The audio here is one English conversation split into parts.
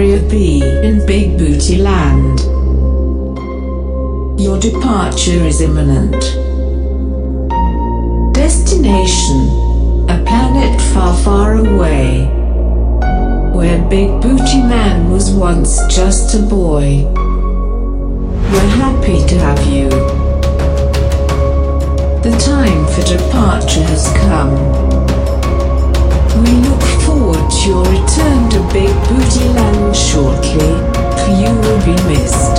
Area B in Big Booty Land. Your departure is imminent. Destination A planet far, far away. Where Big Booty Man was once just a boy. We're happy to have you. The time for departure has come. We look your return to Big Booty Land shortly. You will be missed.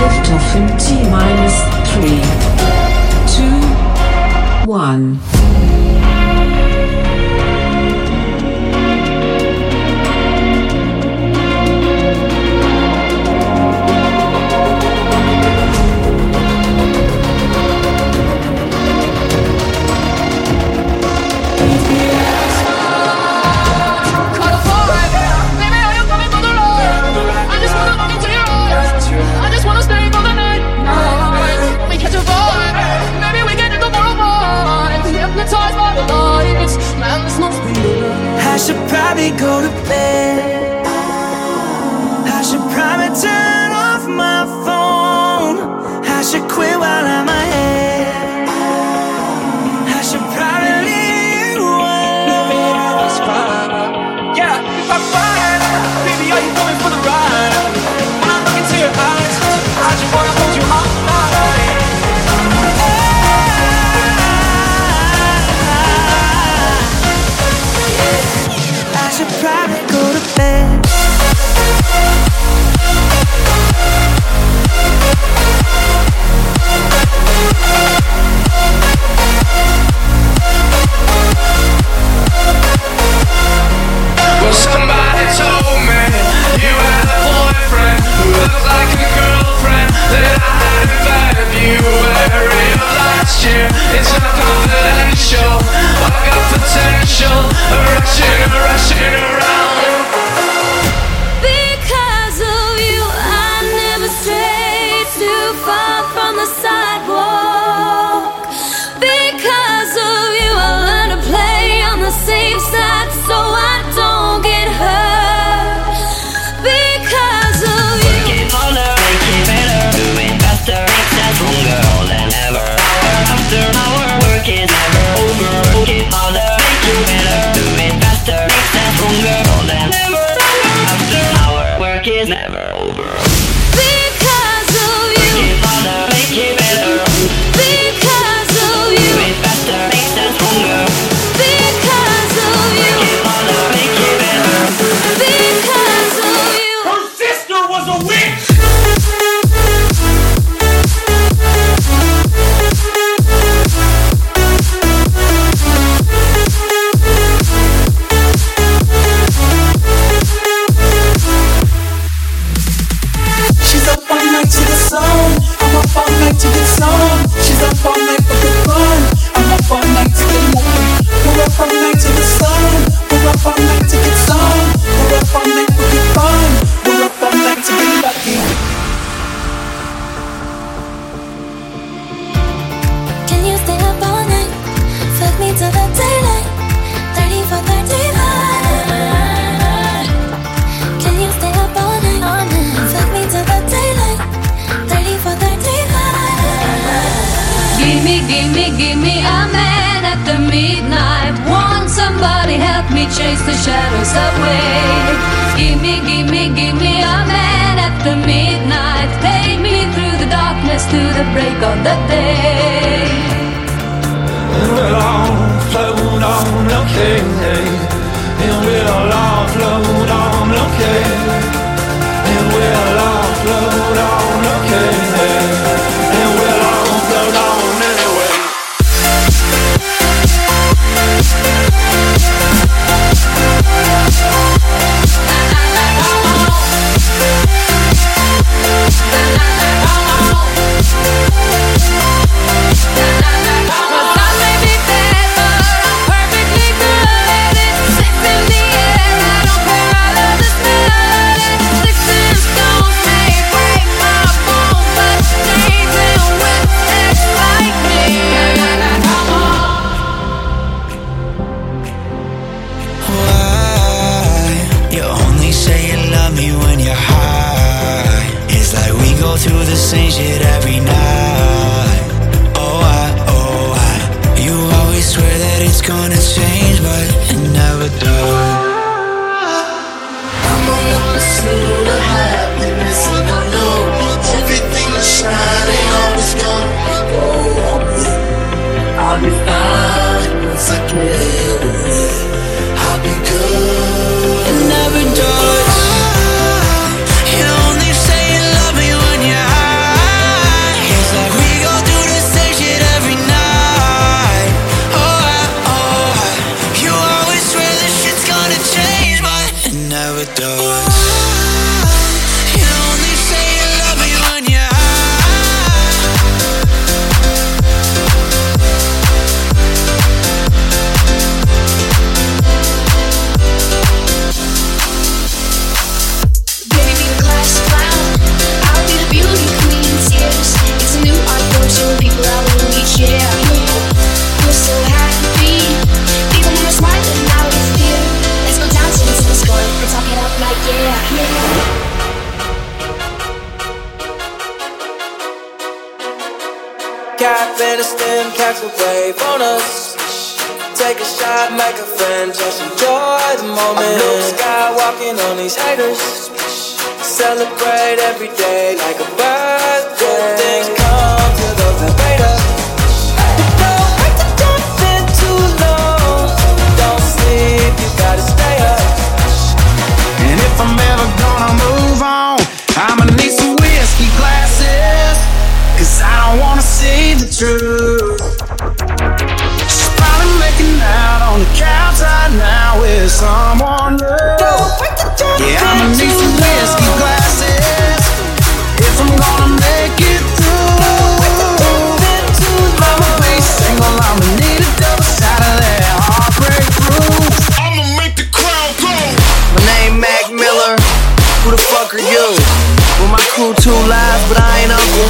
Lift off in T minus 3, 2, 1. we go to bed. chase the shadows away. Gimme, gimme, gimme a man at the midnight. Take me through the darkness to the break of the day. We'll all float on, okay. And we'll all float on, okay. And we'll on these haters. Celebrate every day like a bird.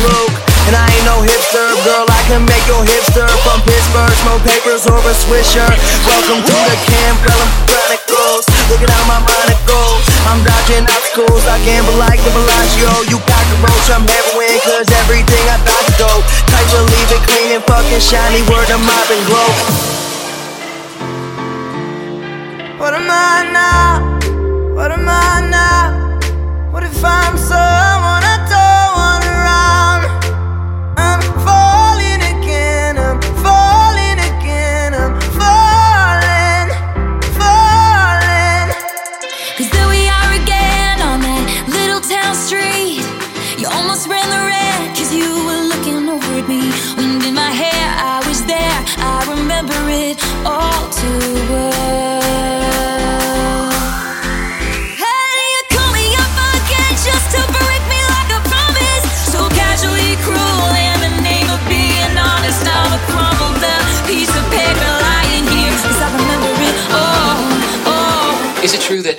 Farouk. And I ain't no hipster, girl, I can make your hipster from Pittsburgh. Smoke papers or a swisher. Welcome to the camp, girl, I'm chronicles. Looking out of my monocles. I'm dodging obstacles, I gamble like the Bellagio. You cockroach, I'm heroin, cause everything I thought was go. Tight, relieve it, clean and fucking shiny, word of mop and glow. What am I now?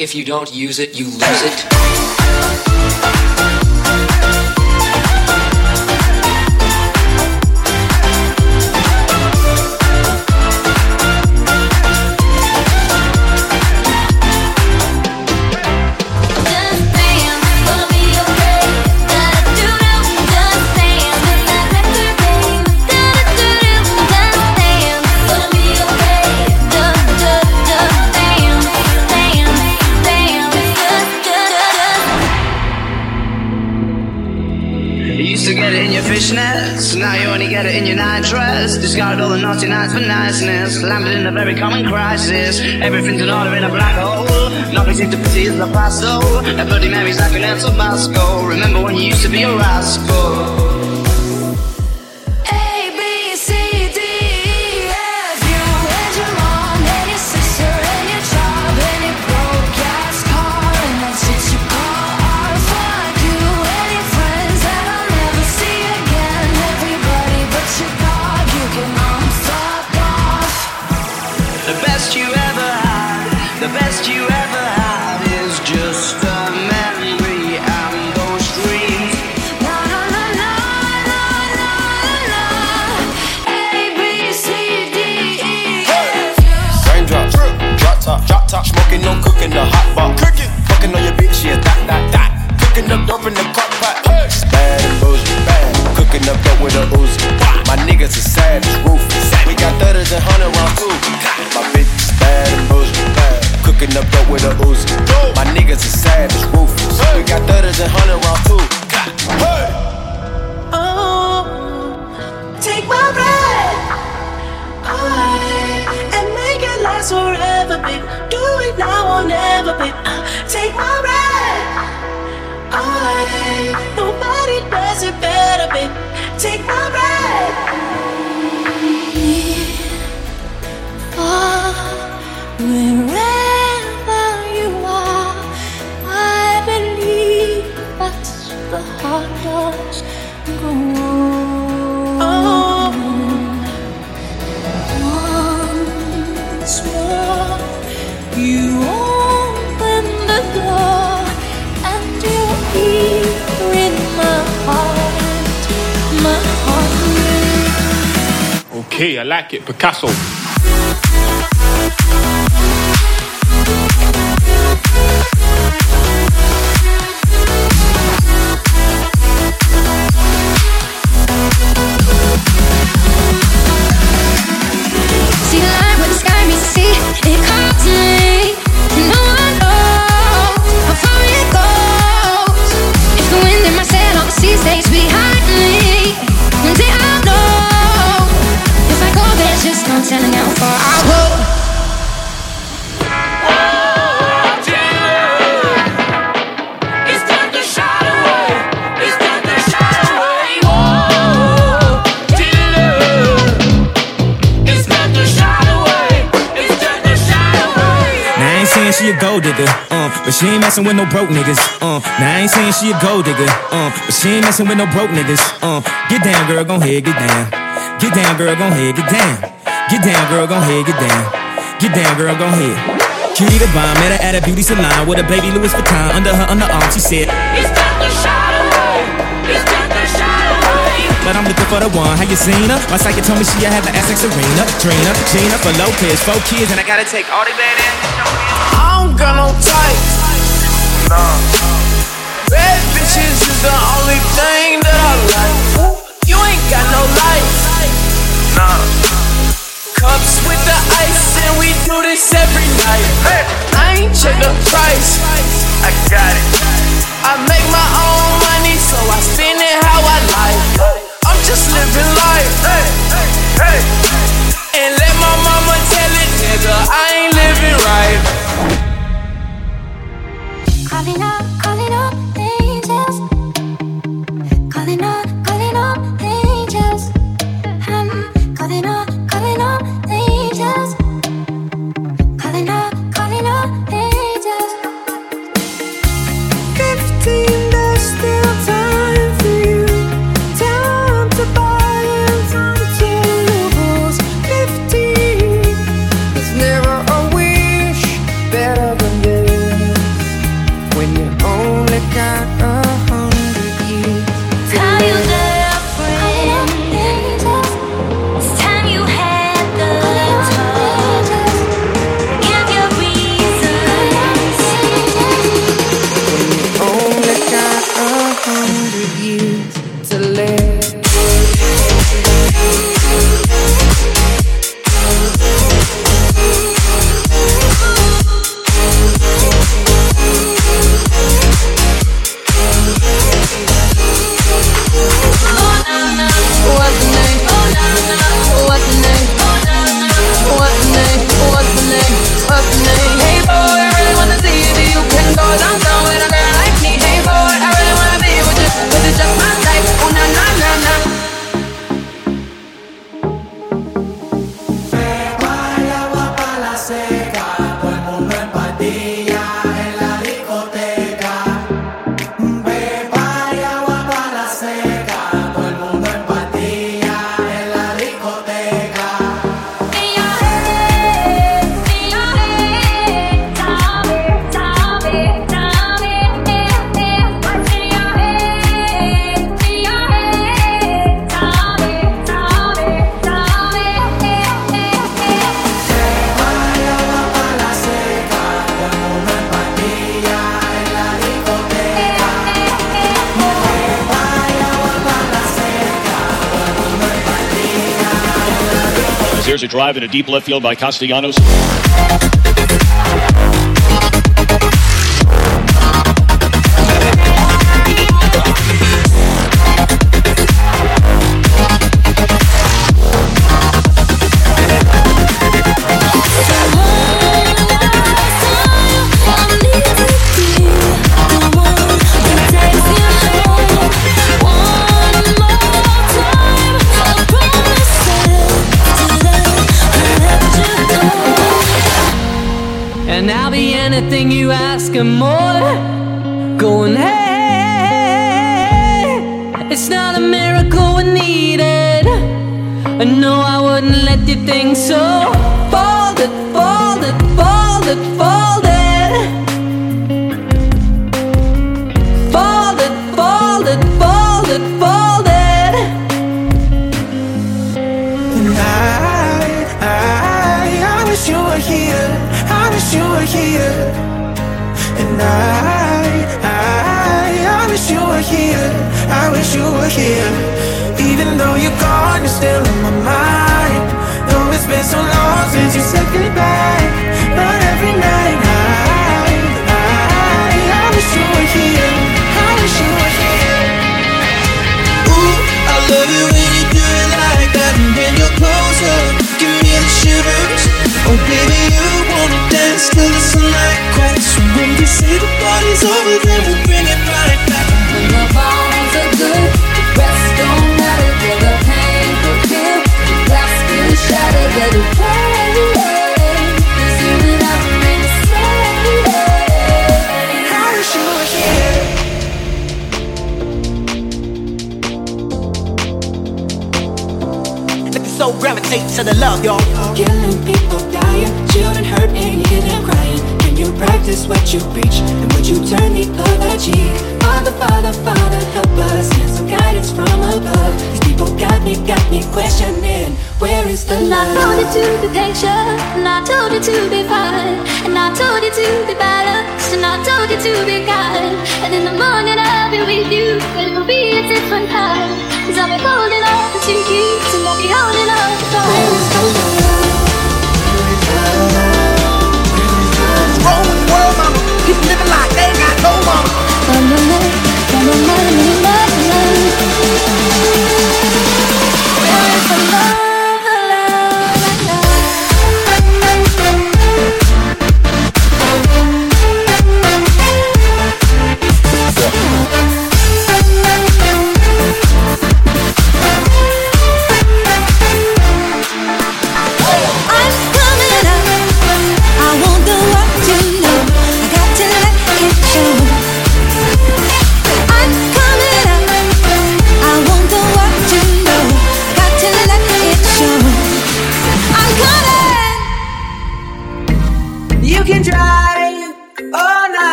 if you don't use it, you lose it. a very common crisis. Everything's in order in a black hole. Nothing seems to proceed the past, though. A bloody Mary's like an answer Moscow. Remember when you used to be a rascal? stop smoking, no cooking the hot pot. Cooking, fucking on your bitch, yeah, that, that, that. Cooking the dope in the crock pot. Hey. Bad and bougie, bad. Cooking up dope with a Uzi. My niggas are savage, ruthless. We got thudders and hundred round two. My bitch is bad and bougie, bad. Cooking up dope with a Uzi. My niggas are savage, ruthless. We got thudders and hundred round two. Hey. Oh, take my breath. I and make it last forever, baby will never be. Uh, take my breath away. Nobody does it better, babe. Take my breath. far, wherever you are, I believe that's the heart does Okay, I like it. Picasso. But she ain't messing with no broke niggas, uh. Now I ain't saying she a gold digger, uh, but she ain't messing with no broke niggas, uh. Get down, girl, gon' head, get down. Get down, girl, gon' head, get down. Get down, girl, gon' head, get down. Get down, girl, gon' head. Cutie the bomb, met her at a beauty salon with a baby Louis Vuitton under her underarm. She said, It's time to shout away. It's time to shout away. But I'm looking for the one. Have you seen her? My psychic told me she had the Essex Serena, Trina, Jennifer Lopez, four kids, and I gotta take all they bad ass. I don't got no type. Nah. Bad bitches is the only thing that I like. You ain't got no life. Nah. Cups with the ice, and we do this every night. I ain't check the price. I got it. I make my own money, so I spend it how I like. I'm just living life. And let my mama tell it, nigga, I ain't living right. Calling up A deep left field by Castellanos. Anything you ask and more. Going, hey, it's not a miracle we needed. No, I wouldn't let you think so. Folded, folded, folded, folded. Here. Even though you're gone, you're still in my mind. Though it's been so long since you said goodbye. But every night, I, I, wish you were here. I wish you were here. Ooh, I love when you do it like that And when you're closer, give me the shivers Oh baby, you wanna dance till the sunlight cracks when we say the party's over, then we'll bring soul gravitate to the love, y'all. Killing people, dying, children hurt, and hear them crying. Can you practice what you preach? And would you turn the other cheek? Father, Father, Father, help us. Send some guidance from above. People got me, got me questioning. Where is the And I told you love? to be patient, and I told you to be fine, and I told you to be balanced, and I told you to be kind. And in the morning I'll be with you, but it will be a different time. Cause I'll be holding on to you, and I'll be holding on to Where is the love?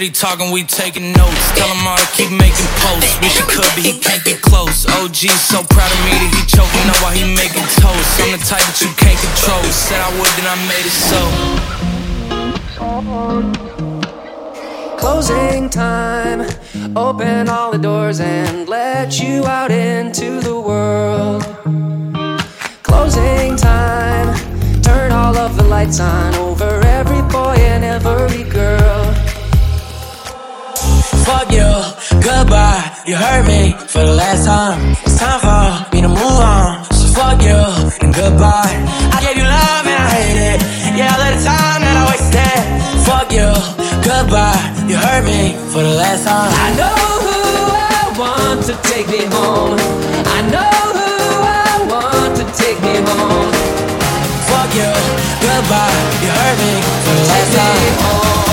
City talking, we taking notes. Tell him all to keep making posts. Wish he could, but he can't get close. OG so proud of me that he choking up while he making toast. I'm the type that you can't control. Said I would, then I made it so. Closing time. Open all the doors and let you out into the world. Closing time. Turn all of the lights on over every boy and every girl. Fuck you, goodbye. You hurt me for the last time. It's time for me to move on. So fuck you and goodbye. I gave you love and I hate it. Yeah, all of the time that I wasted. Fuck you, goodbye. You hurt me for the last time. I know who I want to take me home. I know who I want to take me home. Fuck you, goodbye. You hurt me for the last time.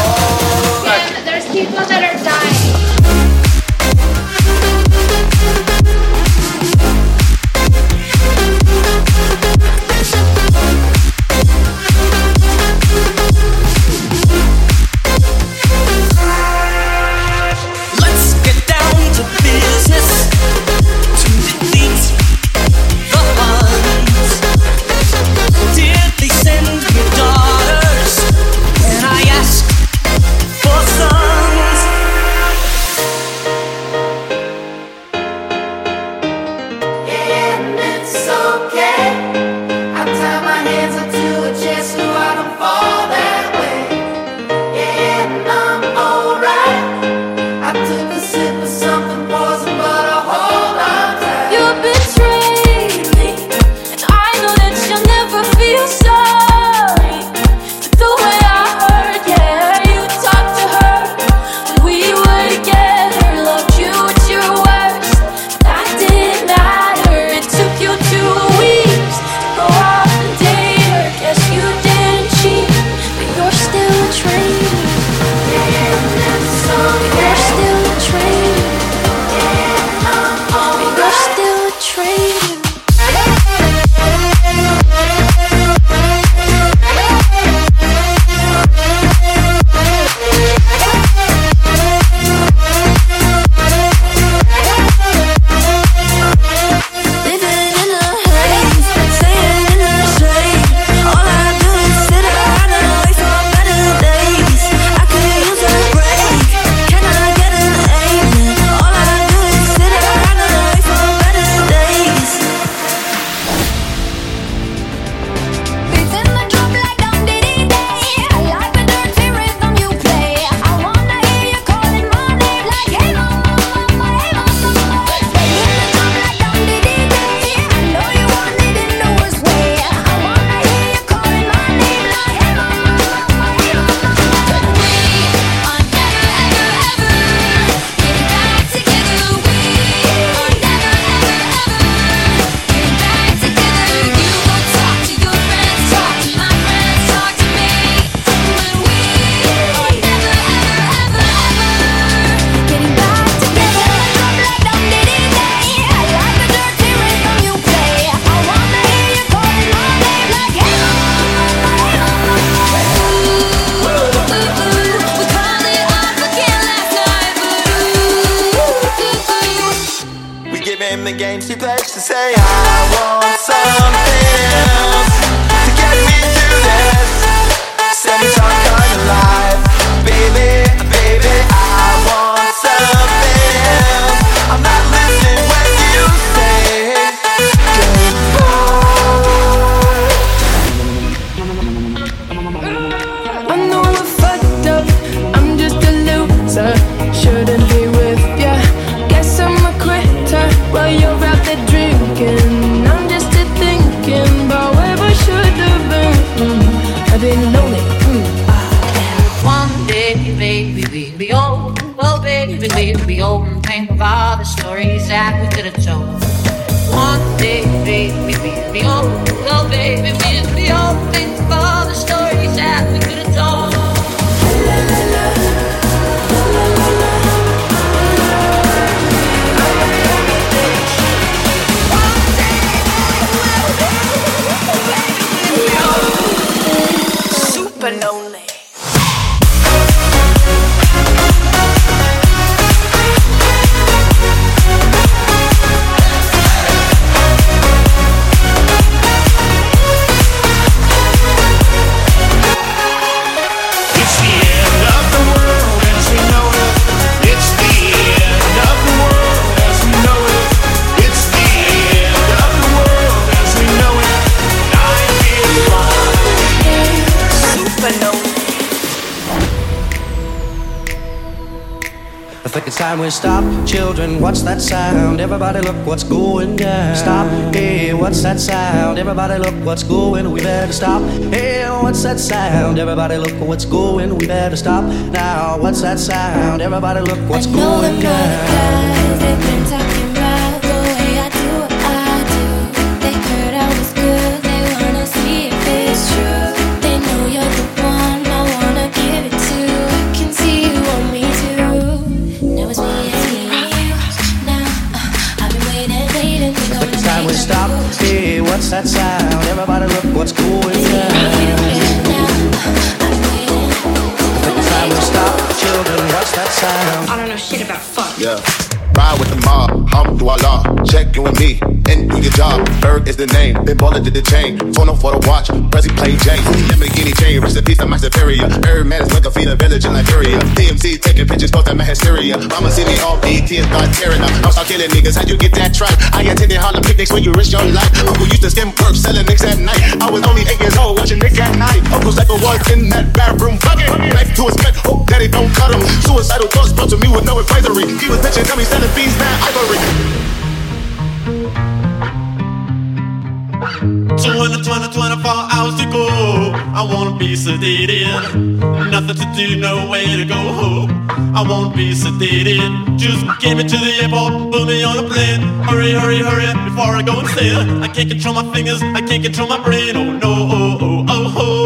Children, what's that sound? Everybody look what's going down. Stop. Hey, what's that sound? Everybody look what's going. We better stop. Hey, what's that sound? Everybody look what's going. We better stop. Now, what's that sound? Everybody look what's going down. guys, they've been talking Check you and me, and do your job. Berg is the name, been baller did the chain. Phone for the watch, Prezi plain Jane. Lamborghini chain, rest in peace, I'm my superior. Herb man is like a feed a village in Liberia. DMC taking pictures, post my hysteria. Mama see me all BT and start tearing up. I'm start killing niggas, how you get that tripe? I attended Harlem picnics where you risk your life. Uncle used to skim perks, selling nicks at night. I was only eight years old, watching Nick at night. Uncle's like was in that bathroom, fucking. Knife to his neck, hope daddy don't cut him. Suicidal thoughts brought to me with no advisory. He was bitching, tell me selling bees, man, ivory. 20, 20, 24 hours to go. I wanna be sedated. Nothing to do, no way to go home. I wanna be sedated. Just get me to the airport, put me on a plane. Hurry, hurry, hurry, before I go insane. I can't control my fingers, I can't control my brain. Oh no, oh, oh, oh, oh.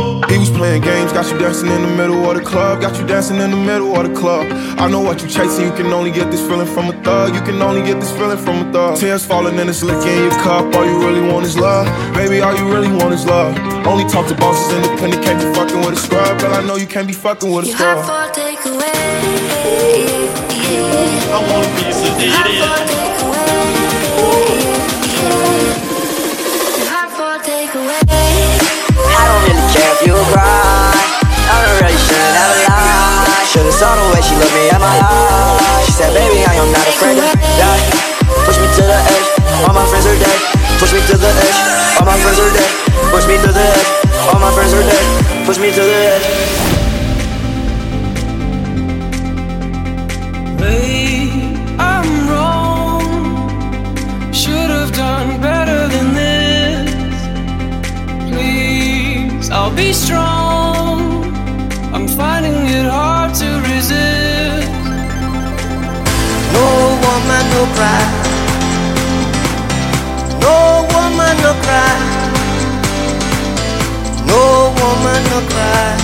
He was playing games, got you dancing in the middle of the club, got you dancing in the middle of the club. I know what you chasing, you can only get this feeling from a thug, you can only get this feeling from a thug. Tears falling and it's licking your cup, all you really want is love. Baby, all you really want is love. Only talk to bosses independent, can't be fucking with a scrub, But I know you can't be fucking with a You have scrub. for takeaway. I want a piece of You it. Really care if you cry. I don't really shouldn't have lied. Should've saw the way she looked me at my eyes. She said, baby, I am not afraid to die. Push me to the edge, all my friends are dead. Push me to the edge, all my friends are dead. Push me to the edge, all my friends are dead. Push me to the edge. Babe, be strong. I'm finding it hard to resist. No woman no cry. No woman no cry. No woman no cry.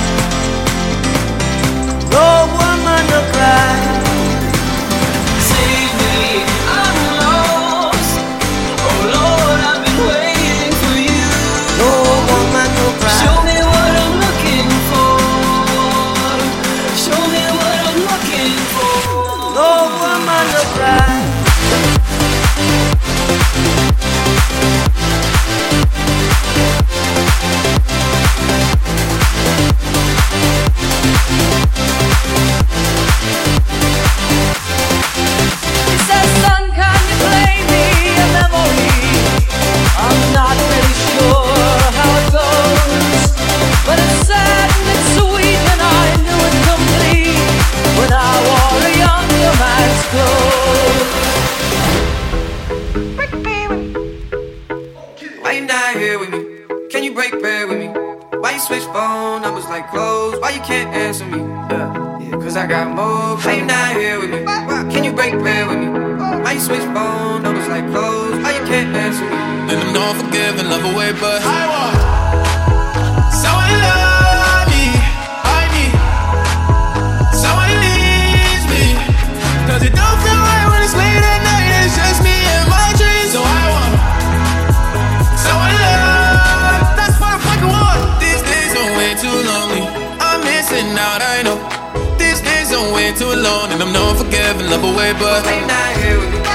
Switch phone numbers like clothes? Why you can't answer me? Yeah, yeah, cause I got more. Why you not here with me? Can you break bread with me? Why you switch phone numbers like clothes? Why you can't answer me? And I'm not forgiving, love away, but I want away, but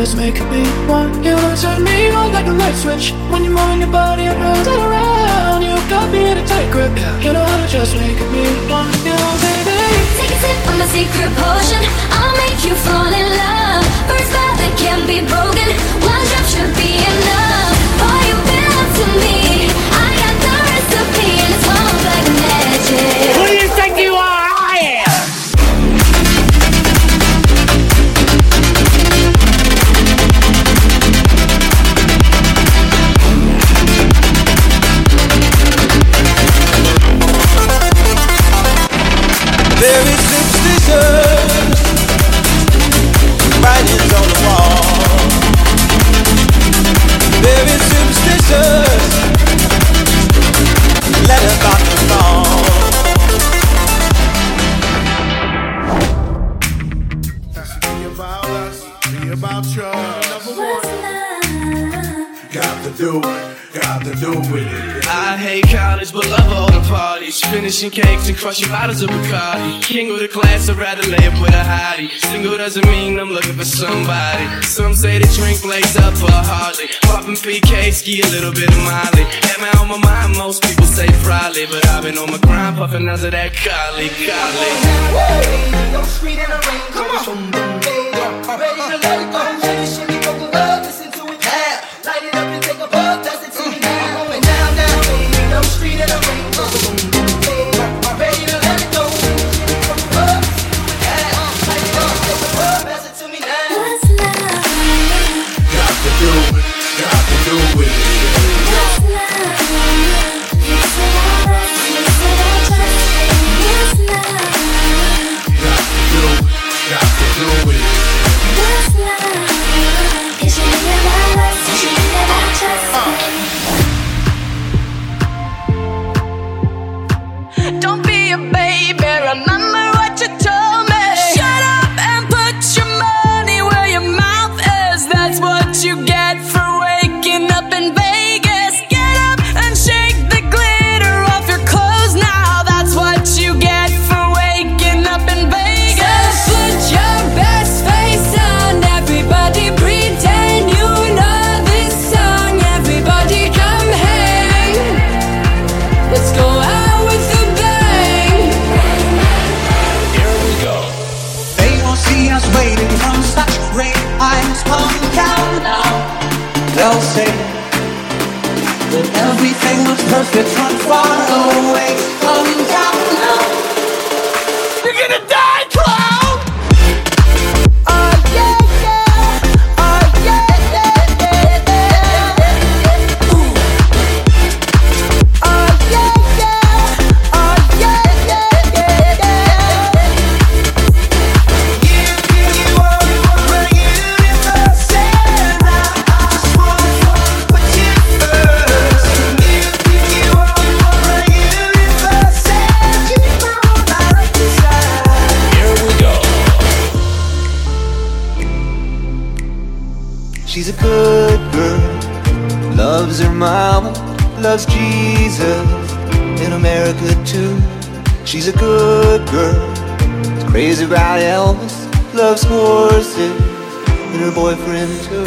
just make me want you to turn me on like a light switch when you're moving your body around and around. You got me in a tight grip. You know how to just make me want you, baby. Take a sip of my secret potion. I'll make you fall in love. First vow that can't be broken. One drop should be Finishing cakes and crushing bottles of Bacardi. King of the class, I'd rather lay up with a hottie. Single doesn't mean I'm looking for somebody. Some say the drink lays up for hardly. Popping PK, ski a little bit of Molly. At my on my mind, most people say probably. But I've been on my grind, puffing of that collie, collie. Go street in the rain, come on. Ready to let it go, shimmy, shimmy, go go love, about Elvis, loves horses, and her boyfriend too.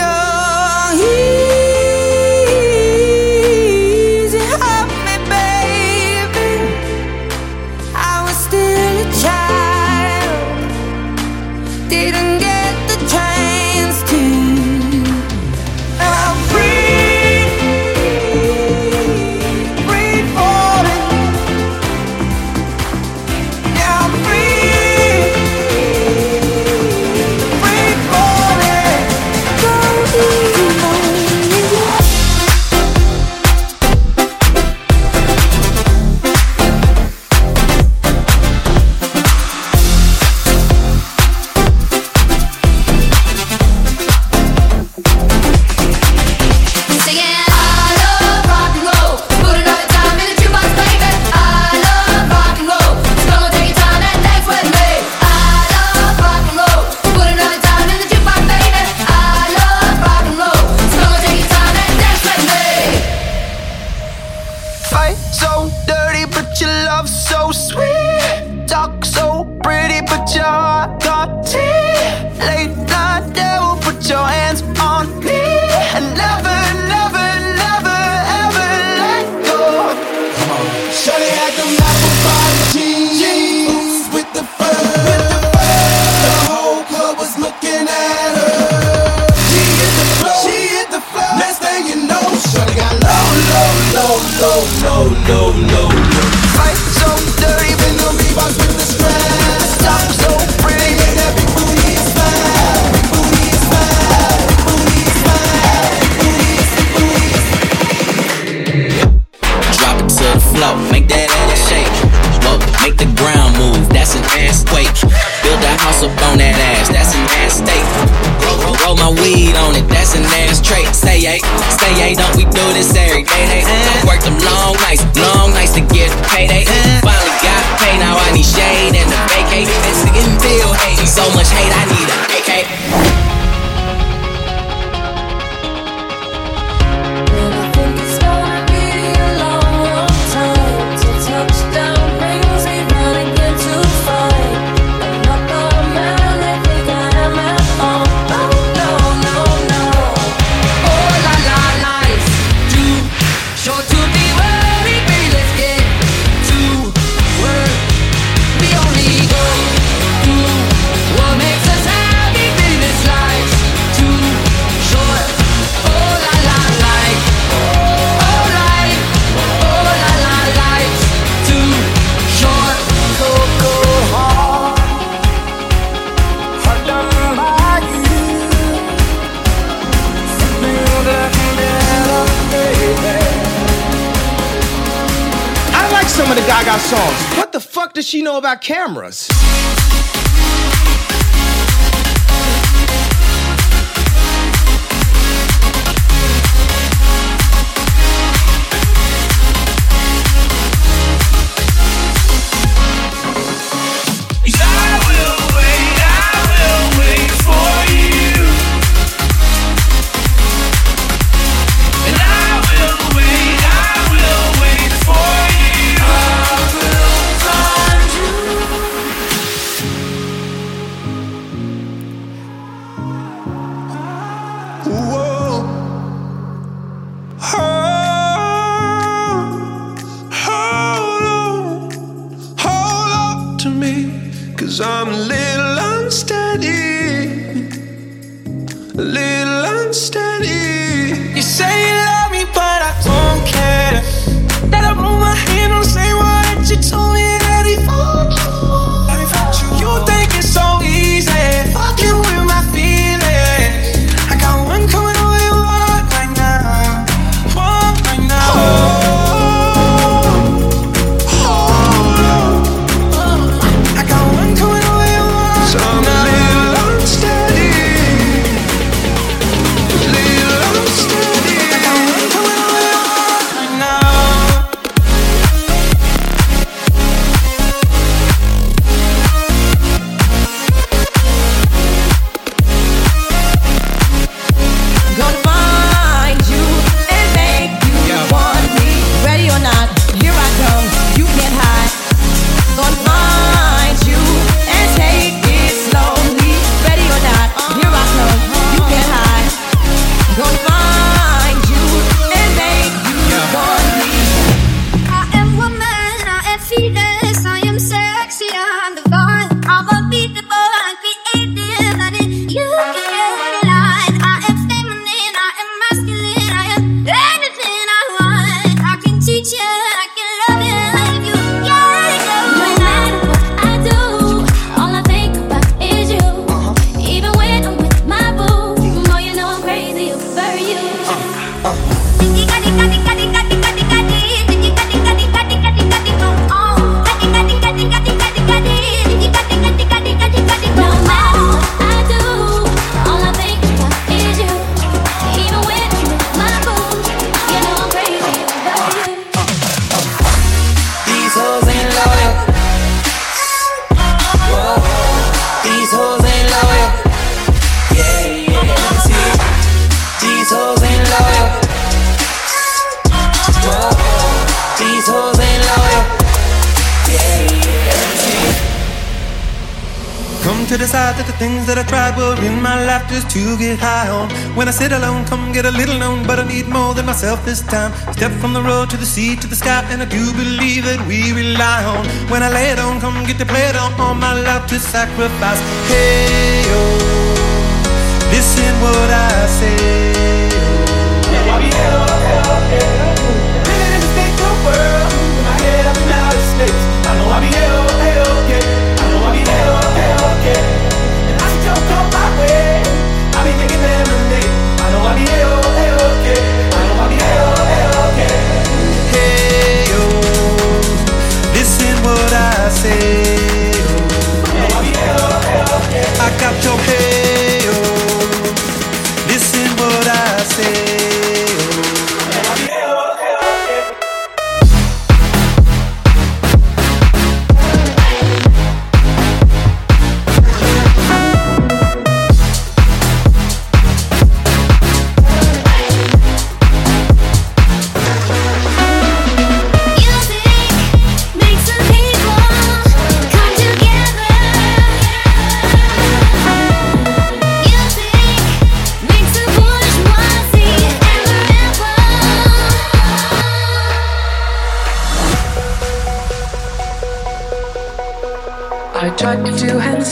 Low, low. Fight so dirty, with the so pretty, that big booty. Big booty. Big booty. Big booty big booty. Drop it to the floor, make that ass shake. Whoa, make the ground move, that's an ass quake. Build a house up on that ass, that's my weed on it, that's an ass trait. Hey, say hey, eh, eh, don't we do this every day? Hey, I work them long nights, payday. Finally got paid, now I need shade and a vacate. It's getting feel hate, so much hate, I need a know about cameras? When I sit alone, come get a little known, but I need more than myself this time. Step from the road to the sea to the sky, and I do believe that we rely on. When I lay it on, come get to play it on, all my life to sacrifice. Hey, oh, yo, listen what I say. Oh. Living in a world.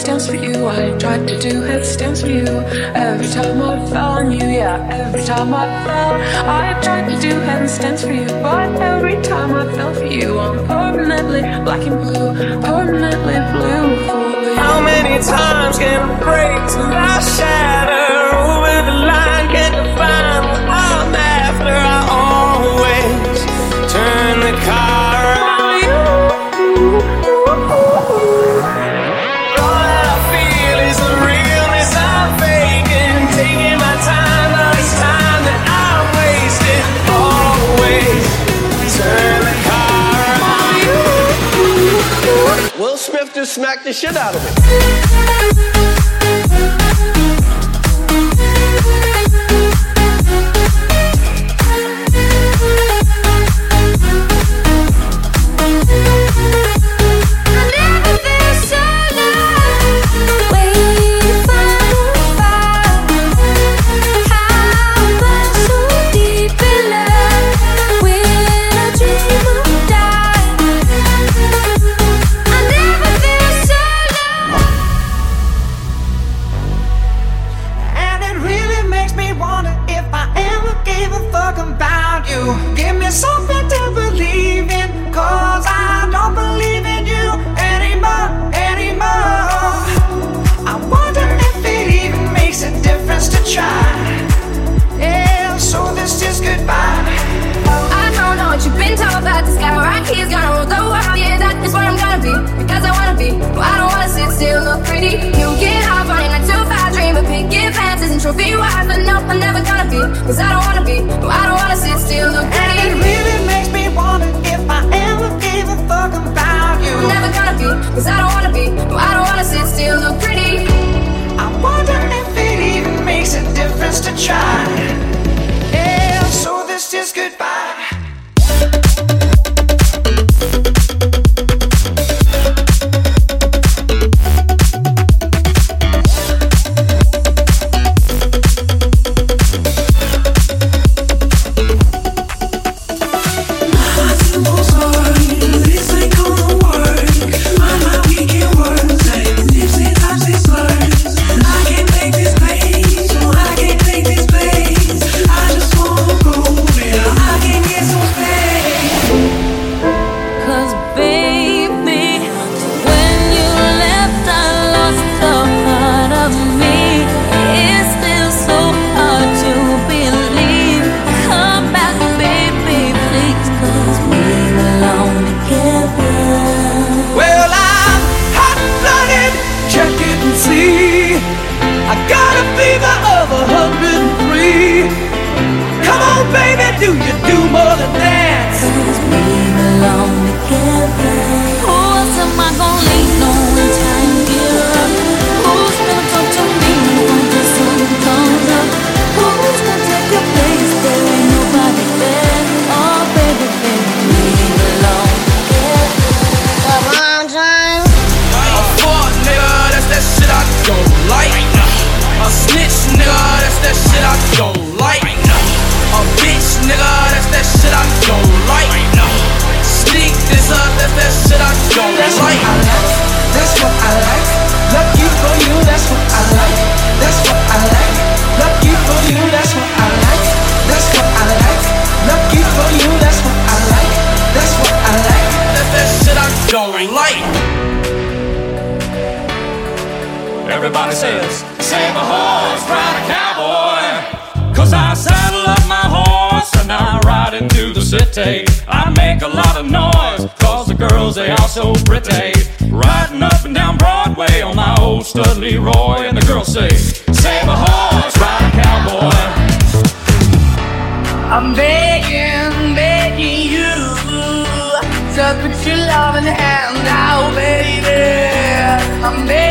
headstands for you. I tried to do headstands for you. Every time I fell on you, yeah, every time I fell. I tried to do headstands for you, but every time I fell for you, I'm permanently black and blue, permanently blue for you. How many times can I break till I shatter over the line? Smack the shit out of me. Cause I don't Johnny says, Save a horse, ride a cowboy. Cause I saddle up my horse and I ride into the city. I make a lot of noise, cause the girls, they are so pretty. Riding up and down Broadway on my old stud Leroy, and the girls say, Save a horse, ride a cowboy. I'm begging, begging you to put your loving hand out, baby. I'm begging.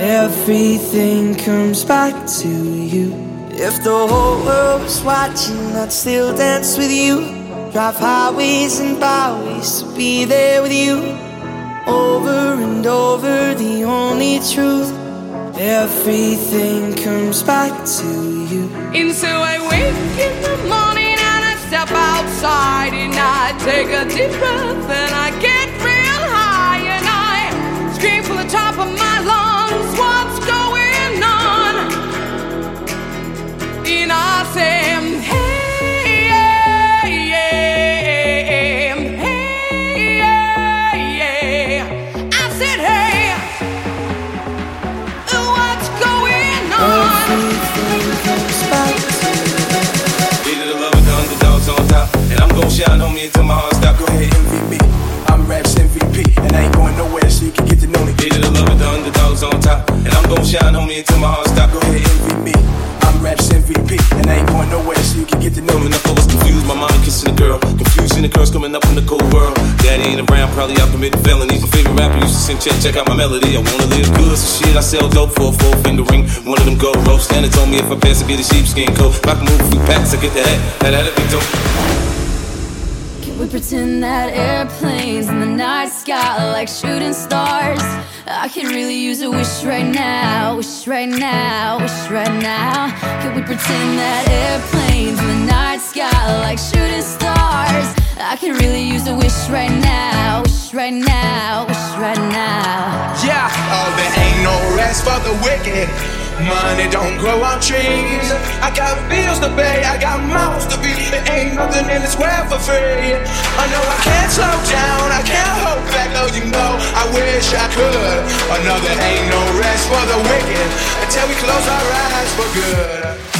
Everything comes back to you. If the whole world was watching, I'd still dance with you. Drive highways and byways to be there with you. Over and over, the only truth. Everything comes back to you. And so I wake in the morning and I step outside and I take a deep breath and I get real high and I scream from the top of my And shine, homie, until my heart stop. Go ahead, MVP. I'm Raps MVP. And I ain't going nowhere, so you can get to know me. Leader the love of the underdogs on top. And I'm gon' shine, on me until my heart stop. Go ahead, MVP. I'm Raps MVP. And I ain't going nowhere, so you can get to know me. Enough I was confused, my mom kissing the girl. Confusion, the curse coming up in the cold world. Daddy ain't around, probably out committing felonies. My favorite rapper used to sing, check, check out my melody. I wanna live good, so shit, I sell dope for a four finger ring. One of them gold ropes. Santa told me if I pass, it get a sheepskin coat. If I can move a few packs, I get the hat. That, that'd be dope. We pretend that airplanes in the night sky are like shooting stars? I could really use a wish right now, wish right now, wish right now. Can we pretend that airplanes in the night sky are like shooting stars? I could really use a wish right now, wish right now, wish right now. Yeah, oh, there ain't no rest for the wicked. Money don't grow on trees. I got bills to pay, I got mouths to feed. There ain't nothing in this world for free. I know I can't slow down, I can't hold back, though you know I wish I could. Another ain't no rest for the wicked until we close our eyes for good.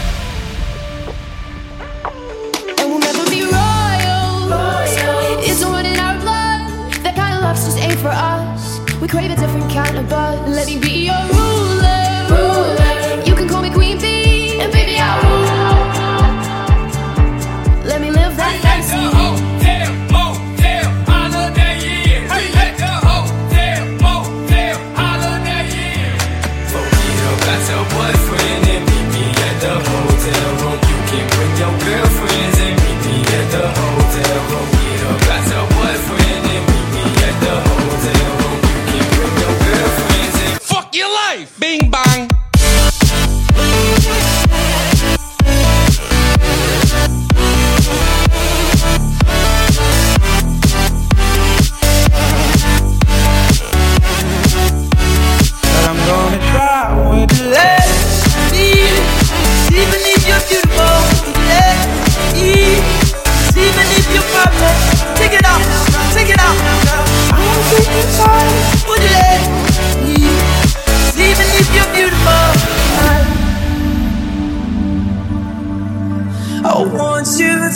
For us. We crave a different kind of buzz. Let me be your ruler.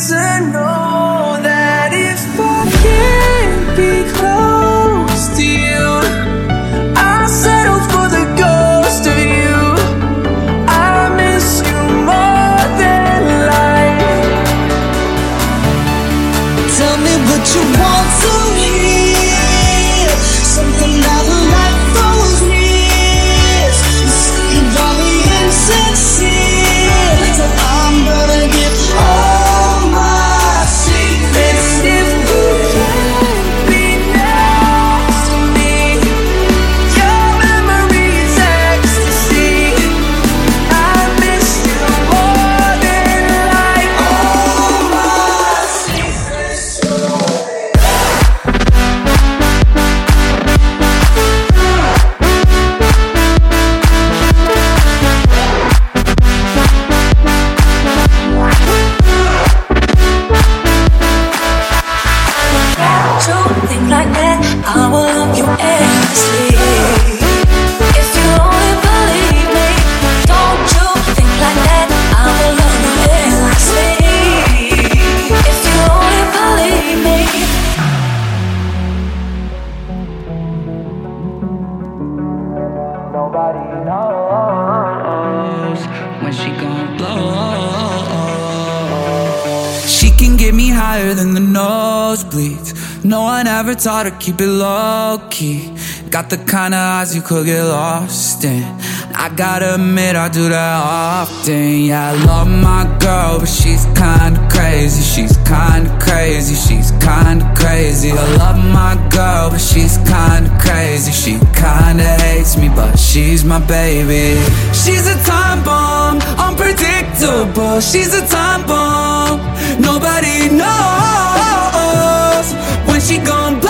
to no. it's hard to keep it low key. Got the kind of eyes you could get lost in. I gotta admit, I do that often. Yeah, I love my girl, but she's kinda crazy. She's kinda crazy. She's kinda crazy. I love my girl, but she's kinda crazy. She kinda hates me, but she's my baby. She's a time bomb, unpredictable. She's a time bomb, nobody knows when she gon'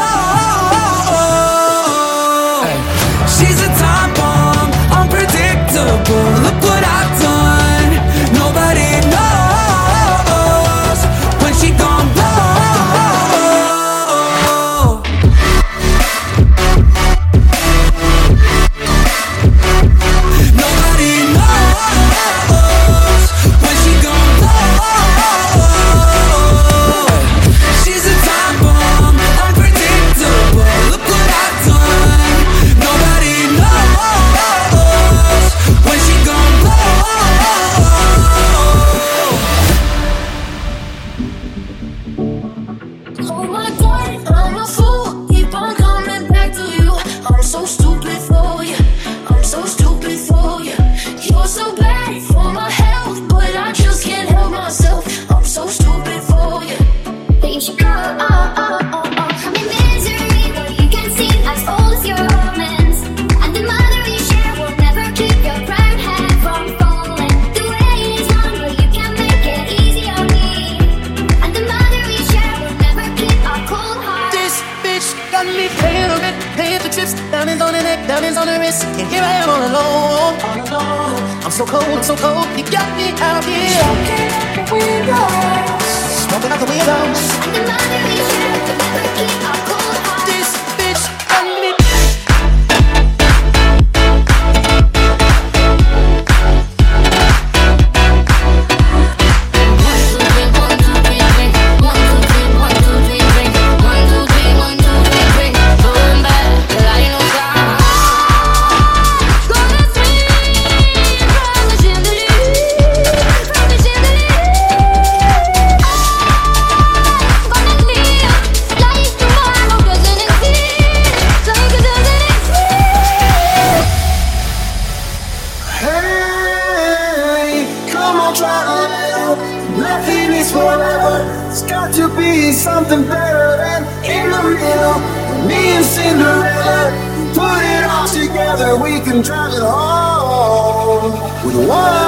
driving home with one.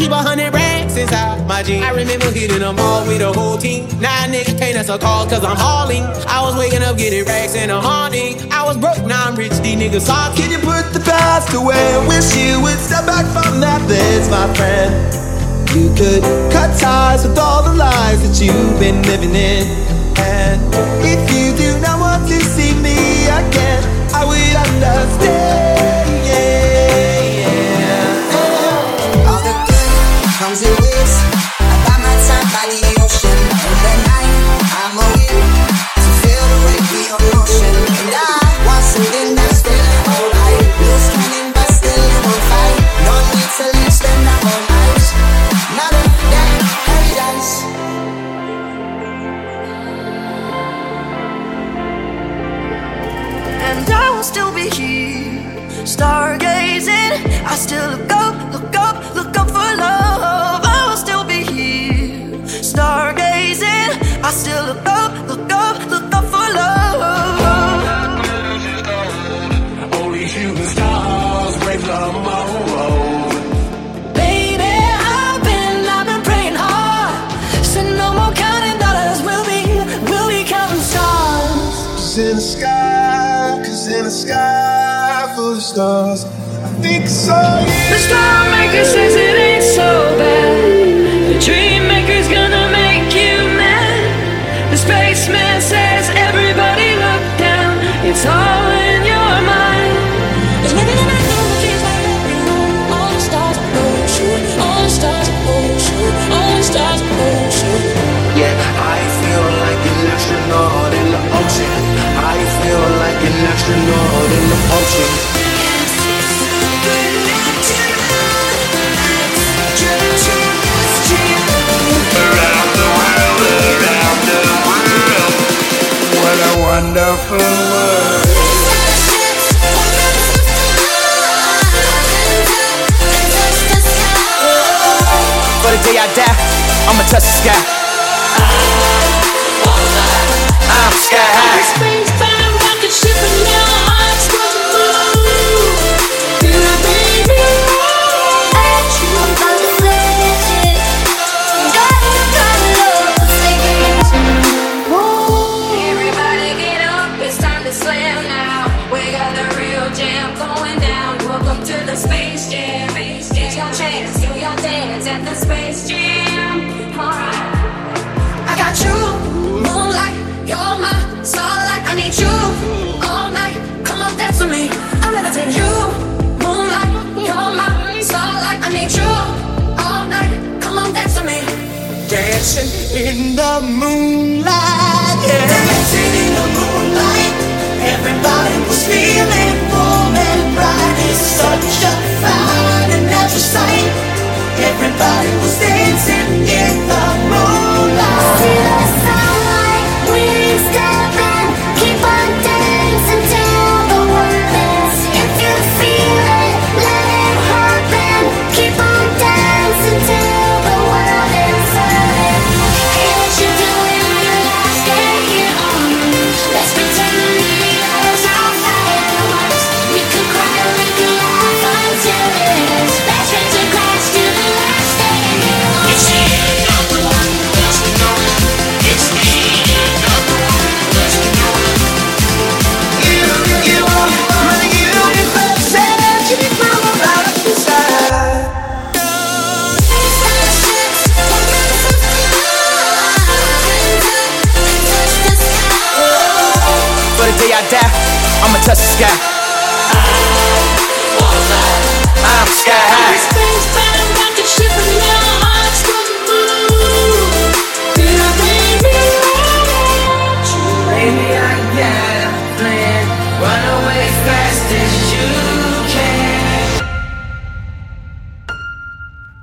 keep a hundred racks inside my jeans. I remember hitting them all with a whole team. Nine niggas can't answer calls cause I'm hauling. I was waking up getting racks in a morning. I was broke, now I'm rich, these niggas soft. Can you put the past away? Wish you would step back from that, there's my friend. You could cut ties with all the lies that you've been living in. And if you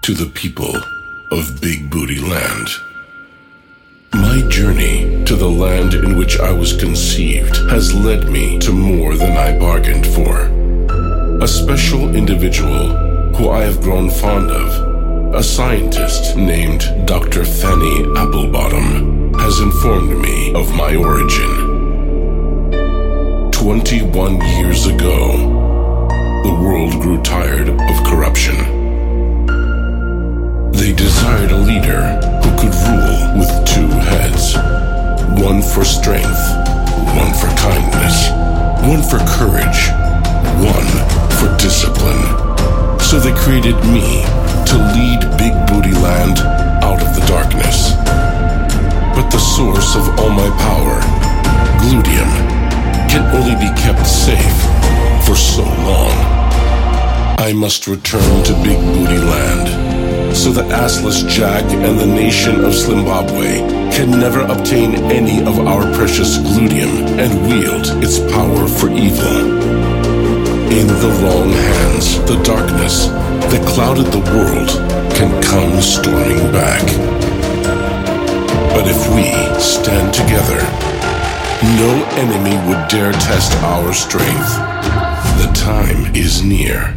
to the people of Big Booty Land. My journey to the land in which I was conceived has led me to more than I bargained for. A special individual who I have grown fond of, a scientist named Dr. Fanny Applebottom, has informed me of my origin. 21 years ago, the world grew tired of corruption they desired a leader who could rule with two heads one for strength, one for kindness, one for courage, one for discipline. So they created me to lead Big Booty Land out of the darkness. But the source of all my power, Gluteum, can only be kept safe for so long. I must return to Big Booty Land. So the assless Jack and the nation of Zimbabwe can never obtain any of our precious gluteum and wield its power for evil. In the wrong hands, the darkness that clouded the world can come storming back. But if we stand together, no enemy would dare test our strength. The time is near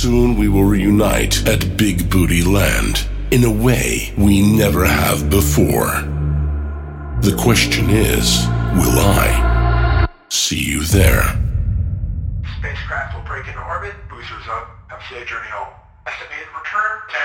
soon we will reunite at Big Booty Land in a way we never have before. The question is, will I see you there? Spacecraft will break into orbit, boosters up, have safe journey home. Estimated return 10